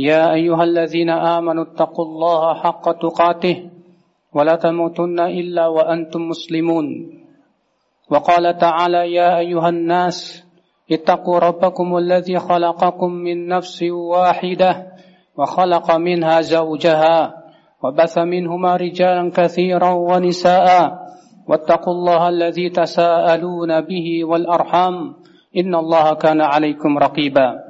يا أيها الذين آمنوا اتقوا الله حق تقاته ولا تموتن إلا وأنتم مسلمون. وقال تعالى يا أيها الناس اتقوا ربكم الذي خلقكم من نفس واحدة وخلق منها زوجها وبث منهما رجالا كثيرا ونساء واتقوا الله الذي تساءلون به والأرحام إن الله كان عليكم رقيبا.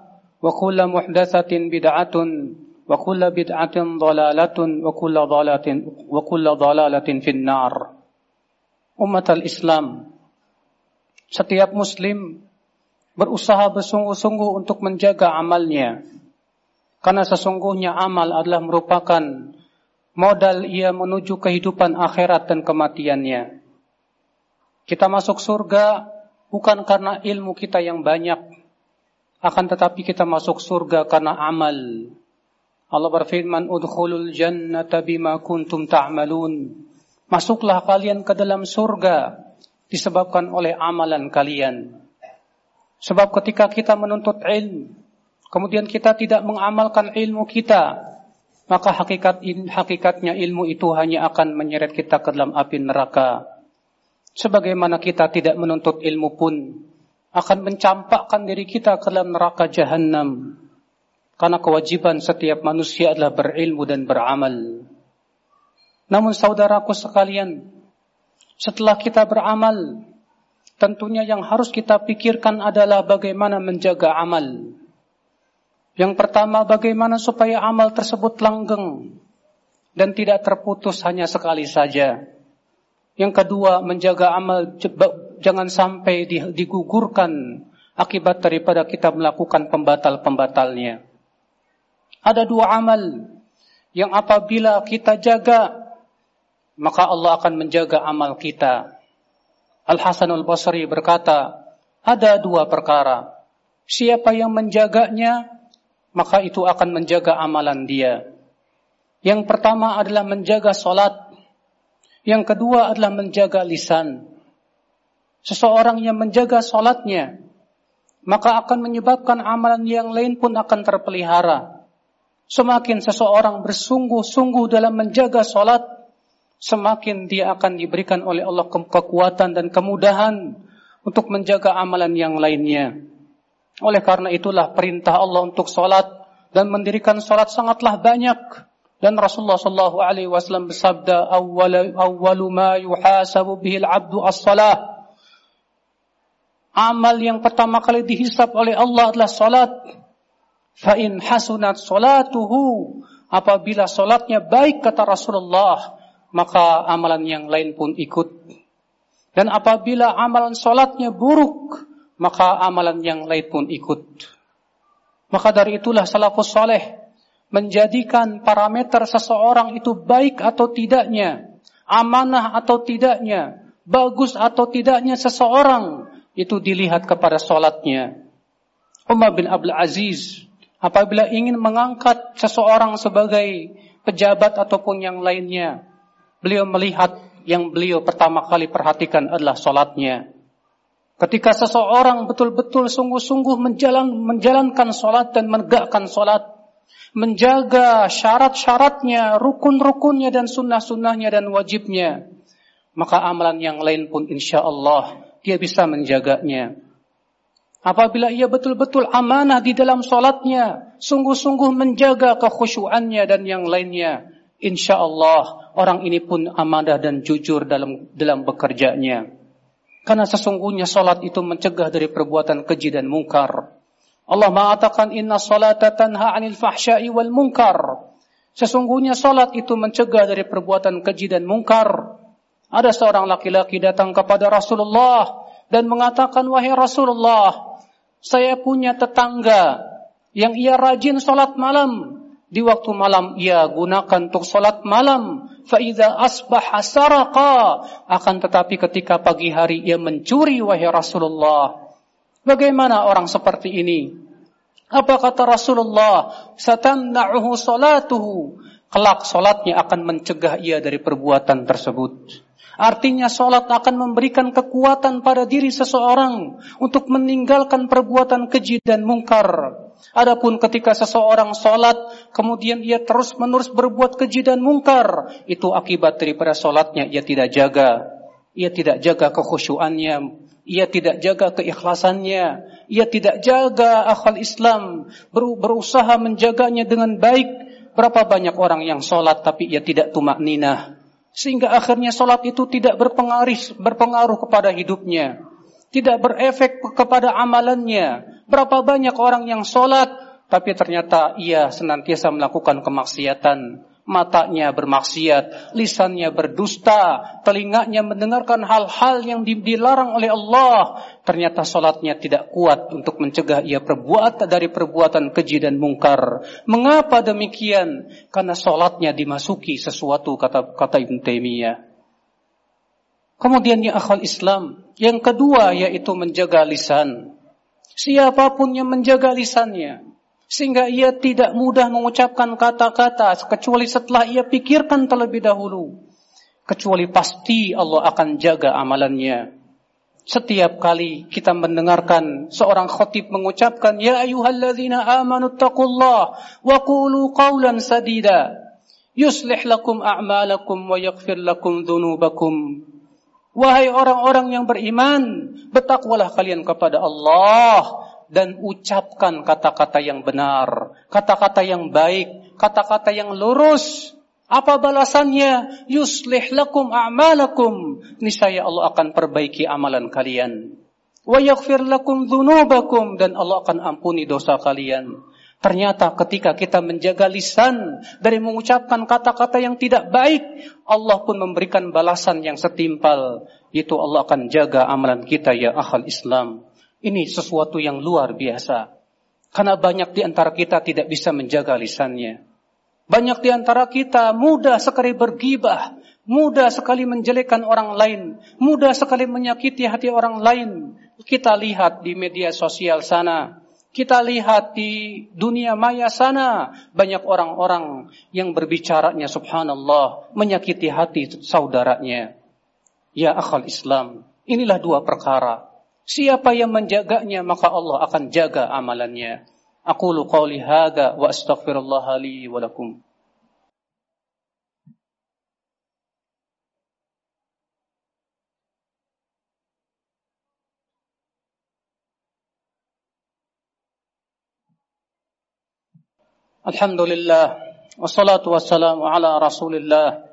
وكل محدثة بدعة وكل بدعة ضلالة وكل ضلالة وكل ضلالة في النار أمة الإسلام setiap muslim berusaha bersungguh-sungguh untuk menjaga amalnya karena sesungguhnya amal adalah merupakan modal ia menuju kehidupan akhirat dan kematiannya kita masuk surga bukan karena ilmu kita yang banyak akan tetapi kita masuk surga karena amal. Allah berfirman, "Udkhulul jannata bima kuntum ta'malun." Masuklah kalian ke dalam surga disebabkan oleh amalan kalian. Sebab ketika kita menuntut ilmu, kemudian kita tidak mengamalkan ilmu kita, maka hakikat hakikatnya ilmu itu hanya akan menyeret kita ke dalam api neraka. Sebagaimana kita tidak menuntut ilmu pun, akan mencampakkan diri kita ke dalam neraka jahanam. Karena kewajiban setiap manusia adalah berilmu dan beramal. Namun saudaraku sekalian, setelah kita beramal, tentunya yang harus kita pikirkan adalah bagaimana menjaga amal. Yang pertama, bagaimana supaya amal tersebut langgeng dan tidak terputus hanya sekali saja. Yang kedua, menjaga amal jangan sampai digugurkan akibat daripada kita melakukan pembatal-pembatalnya. Ada dua amal yang apabila kita jaga, maka Allah akan menjaga amal kita. Al-Hasanul Basri berkata, ada dua perkara. Siapa yang menjaganya, maka itu akan menjaga amalan dia. Yang pertama adalah menjaga solat yang kedua adalah menjaga lisan. Seseorang yang menjaga solatnya, maka akan menyebabkan amalan yang lain pun akan terpelihara. Semakin seseorang bersungguh-sungguh dalam menjaga solat, semakin dia akan diberikan oleh Allah kekuatan dan kemudahan untuk menjaga amalan yang lainnya. Oleh karena itulah perintah Allah untuk solat dan mendirikan solat sangatlah banyak dan Rasulullah sallallahu alaihi wasallam bersabda awwal awwalu ma yuhasabu bihi al-'abdu as-salah. Amal yang pertama kali dihisab oleh Allah adalah salat. Fa hasunat salatuhu apabila salatnya baik kata Rasulullah maka amalan yang lain pun ikut. Dan apabila amalan salatnya buruk maka amalan yang lain pun ikut. Maka dari itulah salafus saleh menjadikan parameter seseorang itu baik atau tidaknya, amanah atau tidaknya, bagus atau tidaknya seseorang itu dilihat kepada solatnya. Umar bin Abdul Aziz apabila ingin mengangkat seseorang sebagai pejabat ataupun yang lainnya, beliau melihat yang beliau pertama kali perhatikan adalah solatnya. Ketika seseorang betul-betul sungguh-sungguh menjalan, menjalankan solat dan menegakkan solat, menjaga syarat-syaratnya, rukun-rukunnya dan sunnah-sunnahnya dan wajibnya, maka amalan yang lain pun insya Allah dia bisa menjaganya. Apabila ia betul-betul amanah di dalam solatnya, sungguh-sungguh menjaga kekhusyuannya dan yang lainnya, insya Allah orang ini pun amanah dan jujur dalam dalam bekerjanya. Karena sesungguhnya salat itu mencegah dari perbuatan keji dan mungkar. Allah mengatakan inna salata tanha 'anil fahsya'i wal munkar. Sesungguhnya salat itu mencegah dari perbuatan keji dan mungkar. Ada seorang laki-laki datang kepada Rasulullah dan mengatakan, "Wahai Rasulullah, saya punya tetangga yang ia rajin salat malam. Di waktu malam ia gunakan untuk salat malam. Faiza asbah saraqa. Akan tetapi ketika pagi hari ia mencuri wahai Rasulullah. Bagaimana orang seperti ini? Apa kata Rasulullah? Satamna'uhu salatuhu. Kelak solatnya akan mencegah ia dari perbuatan tersebut. Artinya solat akan memberikan kekuatan pada diri seseorang untuk meninggalkan perbuatan keji dan mungkar. Adapun ketika seseorang solat, kemudian ia terus menerus berbuat keji dan mungkar, itu akibat daripada solatnya ia tidak jaga. Ia tidak jaga kekhusyuannya, ia tidak jaga keikhlasannya, ia tidak jaga akal Islam, berusaha menjaganya dengan baik. Berapa banyak orang yang sholat tapi ia tidak tumak ninah. Sehingga akhirnya sholat itu tidak berpengaruh, berpengaruh kepada hidupnya. Tidak berefek kepada amalannya. Berapa banyak orang yang sholat tapi ternyata ia senantiasa melakukan kemaksiatan matanya bermaksiat, lisannya berdusta, telinganya mendengarkan hal-hal yang dilarang oleh Allah. Ternyata solatnya tidak kuat untuk mencegah ia perbuat dari perbuatan keji dan mungkar. Mengapa demikian? Karena solatnya dimasuki sesuatu kata kata Ibn Taimiyah. Kemudian yang akal Islam. Yang kedua yaitu menjaga lisan. Siapa pun yang menjaga lisannya, sehingga ia tidak mudah mengucapkan kata-kata kecuali setelah ia pikirkan terlebih dahulu. Kecuali pasti Allah akan jaga amalannya. Setiap kali kita mendengarkan seorang khotib mengucapkan ya ayyuhalladzina amanu taqullah wa qulu qawlan sadida yuslih lakum a'malakum wa yaghfir lakum dhunubakum Wahai orang-orang yang beriman, bertakwalah kalian kepada Allah dan ucapkan kata-kata yang benar, kata-kata yang baik, kata-kata yang lurus. Apa balasannya? Yuslih lakum a'malakum. Niscaya Allah akan perbaiki amalan kalian. Wa yaghfir lakum dzunubakum dan Allah akan ampuni dosa kalian. Ternyata ketika kita menjaga lisan dari mengucapkan kata-kata yang tidak baik, Allah pun memberikan balasan yang setimpal. Itu Allah akan jaga amalan kita ya akhal Islam. Ini sesuatu yang luar biasa. Karena banyak di antara kita tidak bisa menjaga lisannya. Banyak di antara kita mudah sekali bergibah, mudah sekali menjelekkan orang lain, mudah sekali menyakiti hati orang lain. Kita lihat di media sosial sana, kita lihat di dunia maya sana, banyak orang-orang yang berbicaranya subhanallah, menyakiti hati saudaranya. Ya akhal Islam, inilah dua perkara Siapa yang menjaganya maka Allah akan jaga amalannya. Aku qawli hadza wa astaghfirullah li wa lakum. Alhamdulillah wassalatu wassalamu ala Rasulillah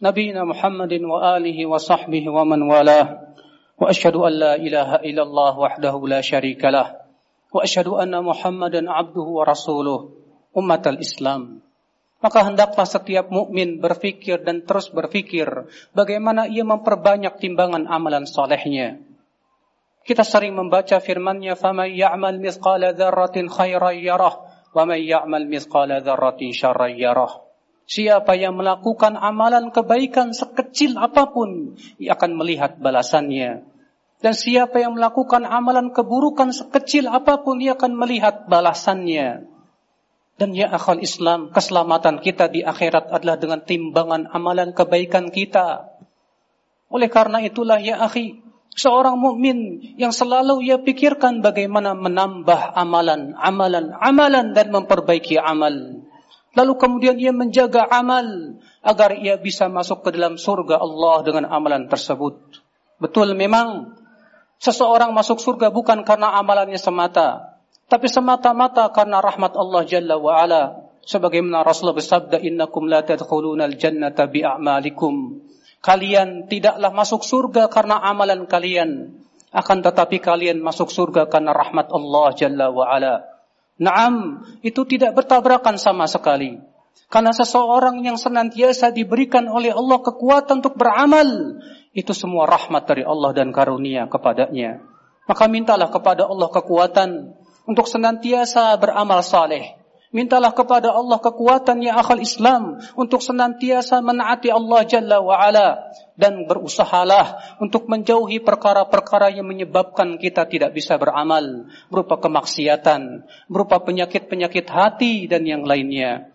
nabiyina Muhammadin wa alihi wa sahbihi wa man walah. واشهد ان لا اله الا الله وحده لا شريك له واشهد ان محمدا عبده ورسوله امه الاسلام maka hendaklah setiap mukmin berfikir dan terus berfikir bagaimana ia memperbanyak timbangan amalan solehnya. Kita sering membaca firman-Nya, "Faman ya'mal mithqala dzarratin khairan yarah, wa man ya'mal mithqala dzarratin syarran yarah." Siapa yang melakukan amalan kebaikan sekecil apapun, ia akan melihat balasannya. Dan siapa yang melakukan amalan keburukan sekecil apa pun, ia akan melihat balasannya. Dan ya akal Islam, keselamatan kita di akhirat adalah dengan timbangan amalan kebaikan kita. Oleh karena itulah ya akhi, seorang mukmin yang selalu ia pikirkan bagaimana menambah amalan, amalan, amalan dan memperbaiki amal. Lalu kemudian ia menjaga amal agar ia bisa masuk ke dalam surga Allah dengan amalan tersebut. Betul memang Seseorang masuk surga bukan karena amalannya semata, tapi semata-mata karena rahmat Allah Jalla wa ala. Sebagaimana Rasulullah bersabda, "Innakum la tadkhulunal jannata bi'amalikum." Kalian tidaklah masuk surga karena amalan kalian, akan tetapi kalian masuk surga karena rahmat Allah Jalla wa ala. Naam, itu tidak bertabrakan sama sekali. Karena seseorang yang senantiasa diberikan oleh Allah kekuatan untuk beramal, itu semua rahmat dari Allah dan karunia kepadanya. Maka mintalah kepada Allah kekuatan untuk senantiasa beramal saleh Mintalah kepada Allah kekuatan ya akal Islam untuk senantiasa menaati Allah Jalla wa ala dan berusahalah untuk menjauhi perkara-perkara yang menyebabkan kita tidak bisa beramal berupa kemaksiatan, berupa penyakit-penyakit hati dan yang lainnya.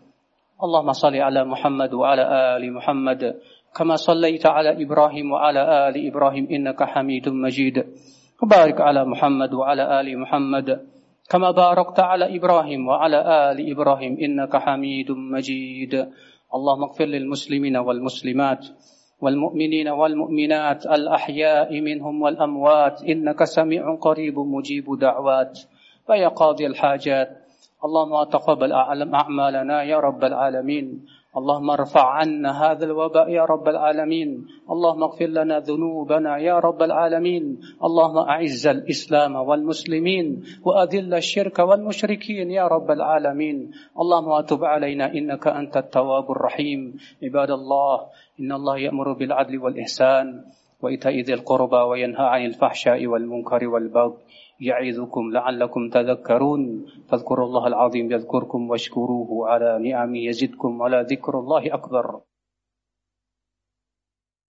Allahumma salli ala Muhammad wa ala ali Muhammad ala Ibrahim wa ala ali Ibrahim innaka Hamidum Majid. Barik ala Muhammad wa ala ali Muhammad كما باركت على إبراهيم وعلى آل إبراهيم إنك حميد مجيد. اللهم اغفر للمسلمين والمسلمات والمؤمنين والمؤمنات الأحياء منهم والأموات. إنك سميع قريب مجيب دعوات. فيا قاضي الحاجات. اللهم تقبل أعمالنا يا رب العالمين. اللهم ارفع عنا هذا الوباء يا رب العالمين. اللهم اغفر لنا ذنوبنا يا رب العالمين. اللهم اعز الاسلام والمسلمين واذل الشرك والمشركين يا رب العالمين. اللهم اتب علينا انك انت التواب الرحيم. عباد الله إن الله يأمر بالعدل والإحسان. وإيتاء ذي القربى وينهى عن الفحشاء والمنكر والبغي يعظكم لعلكم تذكرون. فاذكروا الله العظيم يذكركم واشكروه على نعمه يزدكم ولا ذكر الله أكبر.